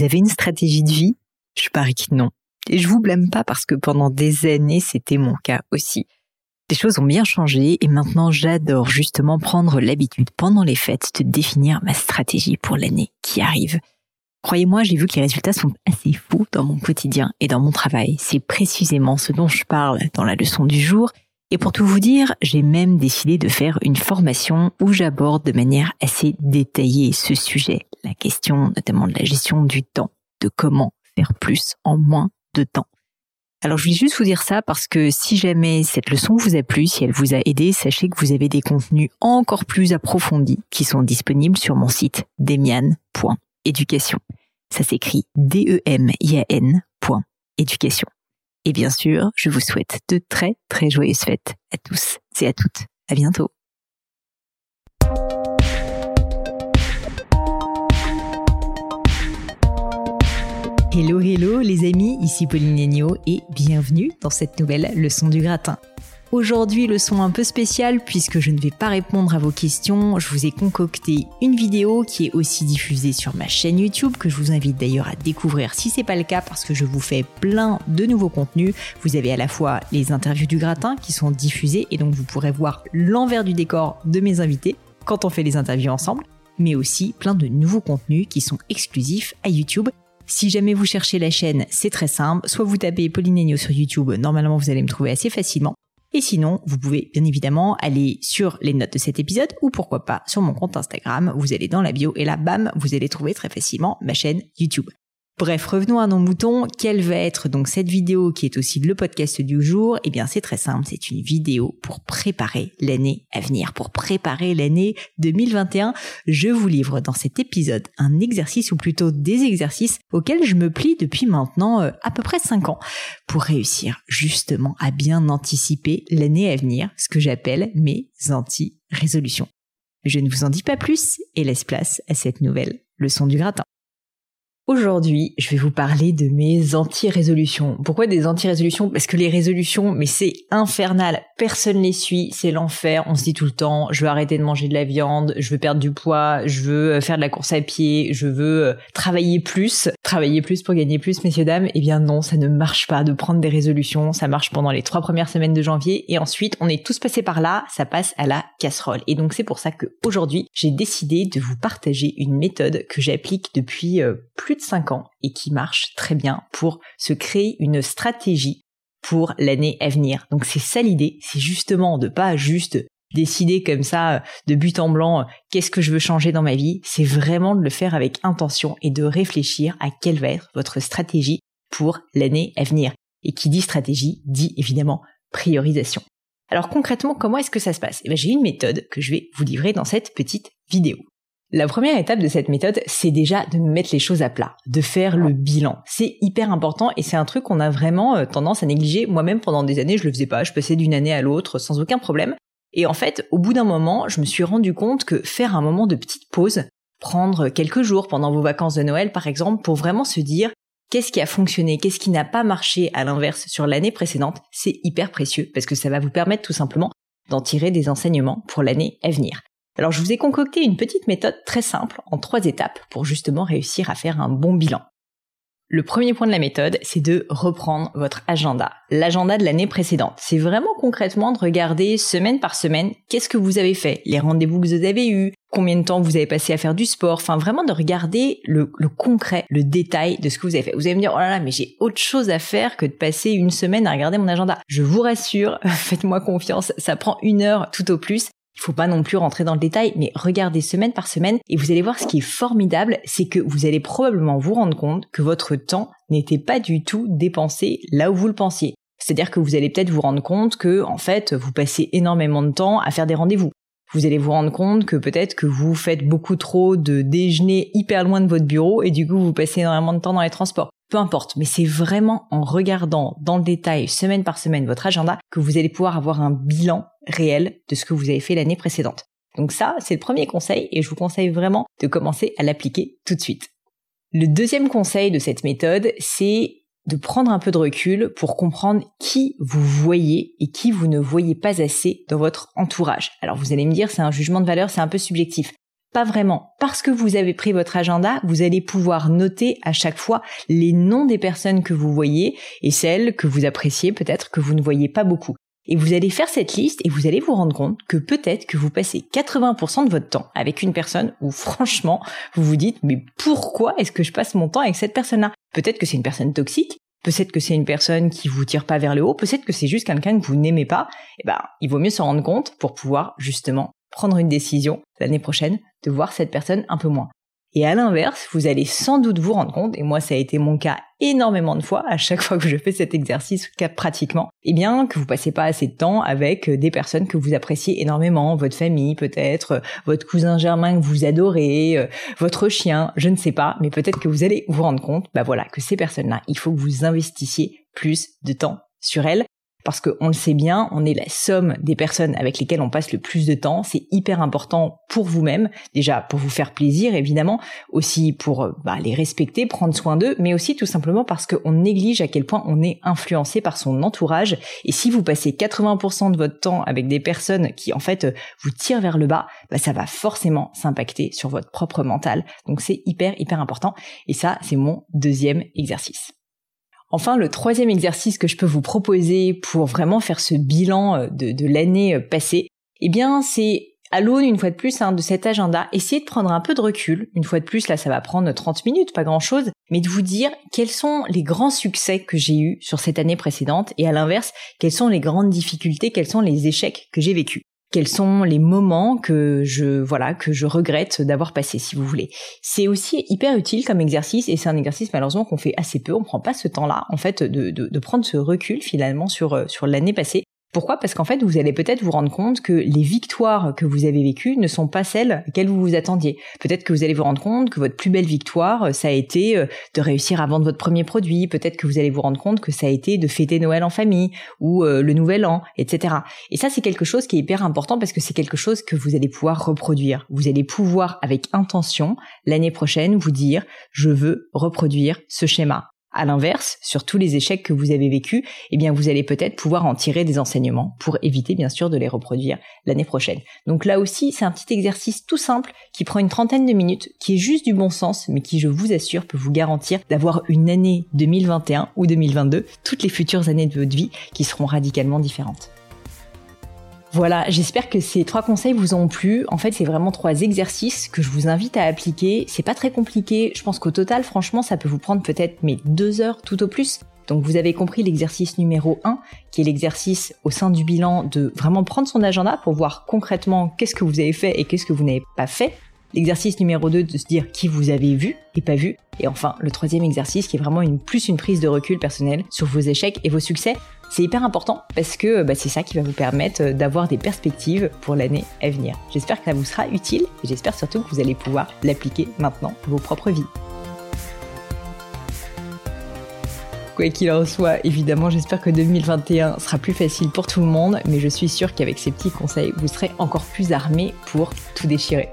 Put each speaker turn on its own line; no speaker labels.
Vous avez une stratégie de vie? Je parie que non. Et je vous blâme pas parce que pendant des années, c'était mon cas aussi. Les choses ont bien changé et maintenant j'adore justement prendre l'habitude pendant les fêtes de définir ma stratégie pour l'année qui arrive. Croyez-moi, j'ai vu que les résultats sont assez fous dans mon quotidien et dans mon travail. C'est précisément ce dont je parle dans la leçon du jour. Et pour tout vous dire, j'ai même décidé de faire une formation où j'aborde de manière assez détaillée ce sujet. La question notamment de la gestion du temps, de comment faire plus en moins de temps. Alors je voulais juste vous dire ça parce que si jamais cette leçon vous a plu, si elle vous a aidé, sachez que vous avez des contenus encore plus approfondis qui sont disponibles sur mon site demian.education. Ça s'écrit D-E-M-I-A-N éducation. Et bien sûr, je vous souhaite de très très joyeuses fêtes à tous et à toutes. À bientôt. Hello, hello les amis, ici Pauline Negno et bienvenue dans cette nouvelle leçon du gratin. Aujourd'hui, leçon un peu spéciale puisque je ne vais pas répondre à vos questions. Je vous ai concocté une vidéo qui est aussi diffusée sur ma chaîne YouTube que je vous invite d'ailleurs à découvrir si c'est pas le cas parce que je vous fais plein de nouveaux contenus. Vous avez à la fois les interviews du gratin qui sont diffusées et donc vous pourrez voir l'envers du décor de mes invités quand on fait les interviews ensemble, mais aussi plein de nouveaux contenus qui sont exclusifs à YouTube si jamais vous cherchez la chaîne, c'est très simple. Soit vous tapez Pauline sur YouTube, normalement vous allez me trouver assez facilement. Et sinon, vous pouvez bien évidemment aller sur les notes de cet épisode ou pourquoi pas sur mon compte Instagram. Vous allez dans la bio et là, bam, vous allez trouver très facilement ma chaîne YouTube. Bref, revenons à nos moutons. Quelle va être donc cette vidéo qui est aussi le podcast du jour? Eh bien, c'est très simple. C'est une vidéo pour préparer l'année à venir, pour préparer l'année 2021. Je vous livre dans cet épisode un exercice ou plutôt des exercices auxquels je me plie depuis maintenant euh, à peu près 5 ans pour réussir justement à bien anticiper l'année à venir, ce que j'appelle mes anti-résolutions. Je ne vous en dis pas plus et laisse place à cette nouvelle leçon du gratin. Aujourd'hui, je vais vous parler de mes anti-résolutions. Pourquoi des anti-résolutions? Parce que les résolutions, mais c'est infernal. Personne les suit, c'est l'enfer. On se dit tout le temps, je veux arrêter de manger de la viande, je veux perdre du poids, je veux euh, faire de la course à pied, je veux euh, travailler plus. Travailler plus pour gagner plus, messieurs, dames. Eh bien non, ça ne marche pas de prendre des résolutions. Ça marche pendant les trois premières semaines de janvier et ensuite, on est tous passés par là, ça passe à la casserole. Et donc c'est pour ça que aujourd'hui, j'ai décidé de vous partager une méthode que j'applique depuis euh, plus de 5 ans et qui marche très bien pour se créer une stratégie pour l'année à venir. Donc c'est ça l'idée, c'est justement de pas juste décider comme ça de but en blanc qu'est-ce que je veux changer dans ma vie, c'est vraiment de le faire avec intention et de réfléchir à quelle va être votre stratégie pour l'année à venir. Et qui dit stratégie dit évidemment priorisation. Alors concrètement, comment est-ce que ça se passe? Eh ben, J'ai une méthode que je vais vous livrer dans cette petite vidéo. La première étape de cette méthode, c'est déjà de mettre les choses à plat, de faire le bilan. C'est hyper important et c'est un truc qu'on a vraiment euh, tendance à négliger. Moi-même, pendant des années, je le faisais pas. Je passais d'une année à l'autre sans aucun problème. Et en fait, au bout d'un moment, je me suis rendu compte que faire un moment de petite pause, prendre quelques jours pendant vos vacances de Noël, par exemple, pour vraiment se dire qu'est-ce qui a fonctionné, qu'est-ce qui n'a pas marché à l'inverse sur l'année précédente, c'est hyper précieux parce que ça va vous permettre tout simplement d'en tirer des enseignements pour l'année à venir. Alors je vous ai concocté une petite méthode très simple en trois étapes pour justement réussir à faire un bon bilan. Le premier point de la méthode, c'est de reprendre votre agenda, l'agenda de l'année précédente. C'est vraiment concrètement de regarder semaine par semaine qu'est-ce que vous avez fait, les rendez-vous que vous avez eus, combien de temps vous avez passé à faire du sport, enfin vraiment de regarder le, le, concret, le détail de ce que vous avez fait. Vous allez me dire, oh là là, mais j'ai autre chose à faire que de passer une semaine à regarder mon agenda. Je vous rassure, faites-moi confiance, ça prend une heure tout au plus. Faut pas non plus rentrer dans le détail, mais regardez semaine par semaine et vous allez voir ce qui est formidable, c'est que vous allez probablement vous rendre compte que votre temps n'était pas du tout dépensé là où vous le pensiez. C'est-à-dire que vous allez peut-être vous rendre compte que, en fait, vous passez énormément de temps à faire des rendez-vous. Vous allez vous rendre compte que peut-être que vous faites beaucoup trop de déjeuner hyper loin de votre bureau et du coup vous passez énormément de temps dans les transports peu importe, mais c'est vraiment en regardant dans le détail, semaine par semaine, votre agenda, que vous allez pouvoir avoir un bilan réel de ce que vous avez fait l'année précédente. Donc ça, c'est le premier conseil et je vous conseille vraiment de commencer à l'appliquer tout de suite. Le deuxième conseil de cette méthode, c'est de prendre un peu de recul pour comprendre qui vous voyez et qui vous ne voyez pas assez dans votre entourage. Alors vous allez me dire, c'est un jugement de valeur, c'est un peu subjectif. Pas vraiment. Parce que vous avez pris votre agenda, vous allez pouvoir noter à chaque fois les noms des personnes que vous voyez et celles que vous appréciez peut-être que vous ne voyez pas beaucoup. Et vous allez faire cette liste et vous allez vous rendre compte que peut-être que vous passez 80% de votre temps avec une personne où franchement, vous vous dites, mais pourquoi est-ce que je passe mon temps avec cette personne-là? Peut-être que c'est une personne toxique, peut-être que c'est une personne qui vous tire pas vers le haut, peut-être que c'est juste quelqu'un que vous n'aimez pas. Et eh ben, il vaut mieux s'en rendre compte pour pouvoir justement prendre une décision l'année prochaine de voir cette personne un peu moins. Et à l'inverse, vous allez sans doute vous rendre compte, et moi ça a été mon cas énormément de fois, à chaque fois que je fais cet exercice, pratiquement, eh bien que vous passez pas assez de temps avec euh, des personnes que vous appréciez énormément, votre famille peut-être, euh, votre cousin germain que vous adorez, euh, votre chien, je ne sais pas, mais peut-être que vous allez vous rendre compte, bah voilà, que ces personnes-là, il faut que vous investissiez plus de temps sur elles parce qu'on le sait bien, on est la somme des personnes avec lesquelles on passe le plus de temps. C'est hyper important pour vous-même, déjà pour vous faire plaisir évidemment, aussi pour euh, bah, les respecter, prendre soin d'eux, mais aussi tout simplement parce qu'on néglige à quel point on est influencé par son entourage. Et si vous passez 80% de votre temps avec des personnes qui en fait vous tirent vers le bas, bah, ça va forcément s'impacter sur votre propre mental. Donc c'est hyper hyper important. Et ça, c'est mon deuxième exercice. Enfin, le troisième exercice que je peux vous proposer pour vraiment faire ce bilan euh, de, l'année euh, passée, eh bien, c'est à l'aune, une fois de plus, hein, de cet agenda, essayez de prendre un peu de recul. Une fois de plus, là, ça va prendre 30 minutes, pas grand chose, mais de vous dire quels sont les grands succès que j'ai eus sur cette année précédente et à l'inverse, quelles sont les grandes difficultés, quels sont les échecs que j'ai vécus quels sont les moments que je voilà que je regrette d'avoir passé si vous voulez. C'est aussi hyper utile comme exercice et c'est un exercice malheureusement qu'on fait assez peu, on prend pas ce temps-là en fait de, de, prendre ce recul finalement sur euh, sur l'année passée pourquoi? Parce qu'en fait, vous allez peut-être vous rendre compte que les victoires que vous avez vécues ne sont pas celles qu'elles vous vous attendiez. Peut-être que vous allez vous rendre compte que votre plus belle victoire, euh, ça a été euh, de réussir à vendre votre premier produit. Peut-être que vous allez vous rendre compte que ça a été de fêter Noël en famille ou euh, le Nouvel An, etc. Et ça, c'est quelque chose qui est hyper important parce que c'est quelque chose que vous allez pouvoir reproduire. Vous allez pouvoir, avec intention, l'année prochaine, vous dire, je veux reproduire ce schéma. À l'inverse, sur tous les échecs que vous avez vécus, eh bien vous allez peut-être pouvoir en tirer des enseignements pour éviter bien sûr de les reproduire l'année prochaine. Donc là aussi, c'est un petit exercice tout simple qui prend une trentaine de minutes, qui est juste du bon sens, mais qui je vous assure peut vous garantir d'avoir une année 2021 ou 2022, toutes les futures années de votre vie qui seront radicalement différentes. Voilà, j'espère que ces trois conseils vous ont plu. En fait, c'est vraiment trois exercices que je vous invite à appliquer. C'est pas très compliqué. Je pense qu'au total, franchement, ça peut vous prendre peut-être mes deux heures tout au plus. Donc vous avez compris l'exercice numéro 1, qui est l'exercice au sein du bilan de vraiment prendre son agenda pour voir concrètement qu'est-ce que vous avez fait et qu'est-ce que vous n'avez pas fait. L'exercice numéro 2 de se dire qui vous avez vu et pas vu. Et enfin, le troisième exercice qui est vraiment une, plus une prise de recul personnel sur vos échecs et vos succès. C'est hyper important parce que bah, c'est ça qui va vous permettre d'avoir des perspectives pour l'année à venir. J'espère que ça vous sera utile et j'espère surtout que vous allez pouvoir l'appliquer maintenant dans vos propres vies. Quoi qu'il en soit, évidemment, j'espère que 2021 sera plus facile pour tout le monde, mais je suis sûre qu'avec ces petits conseils, vous serez encore plus armés pour tout déchirer.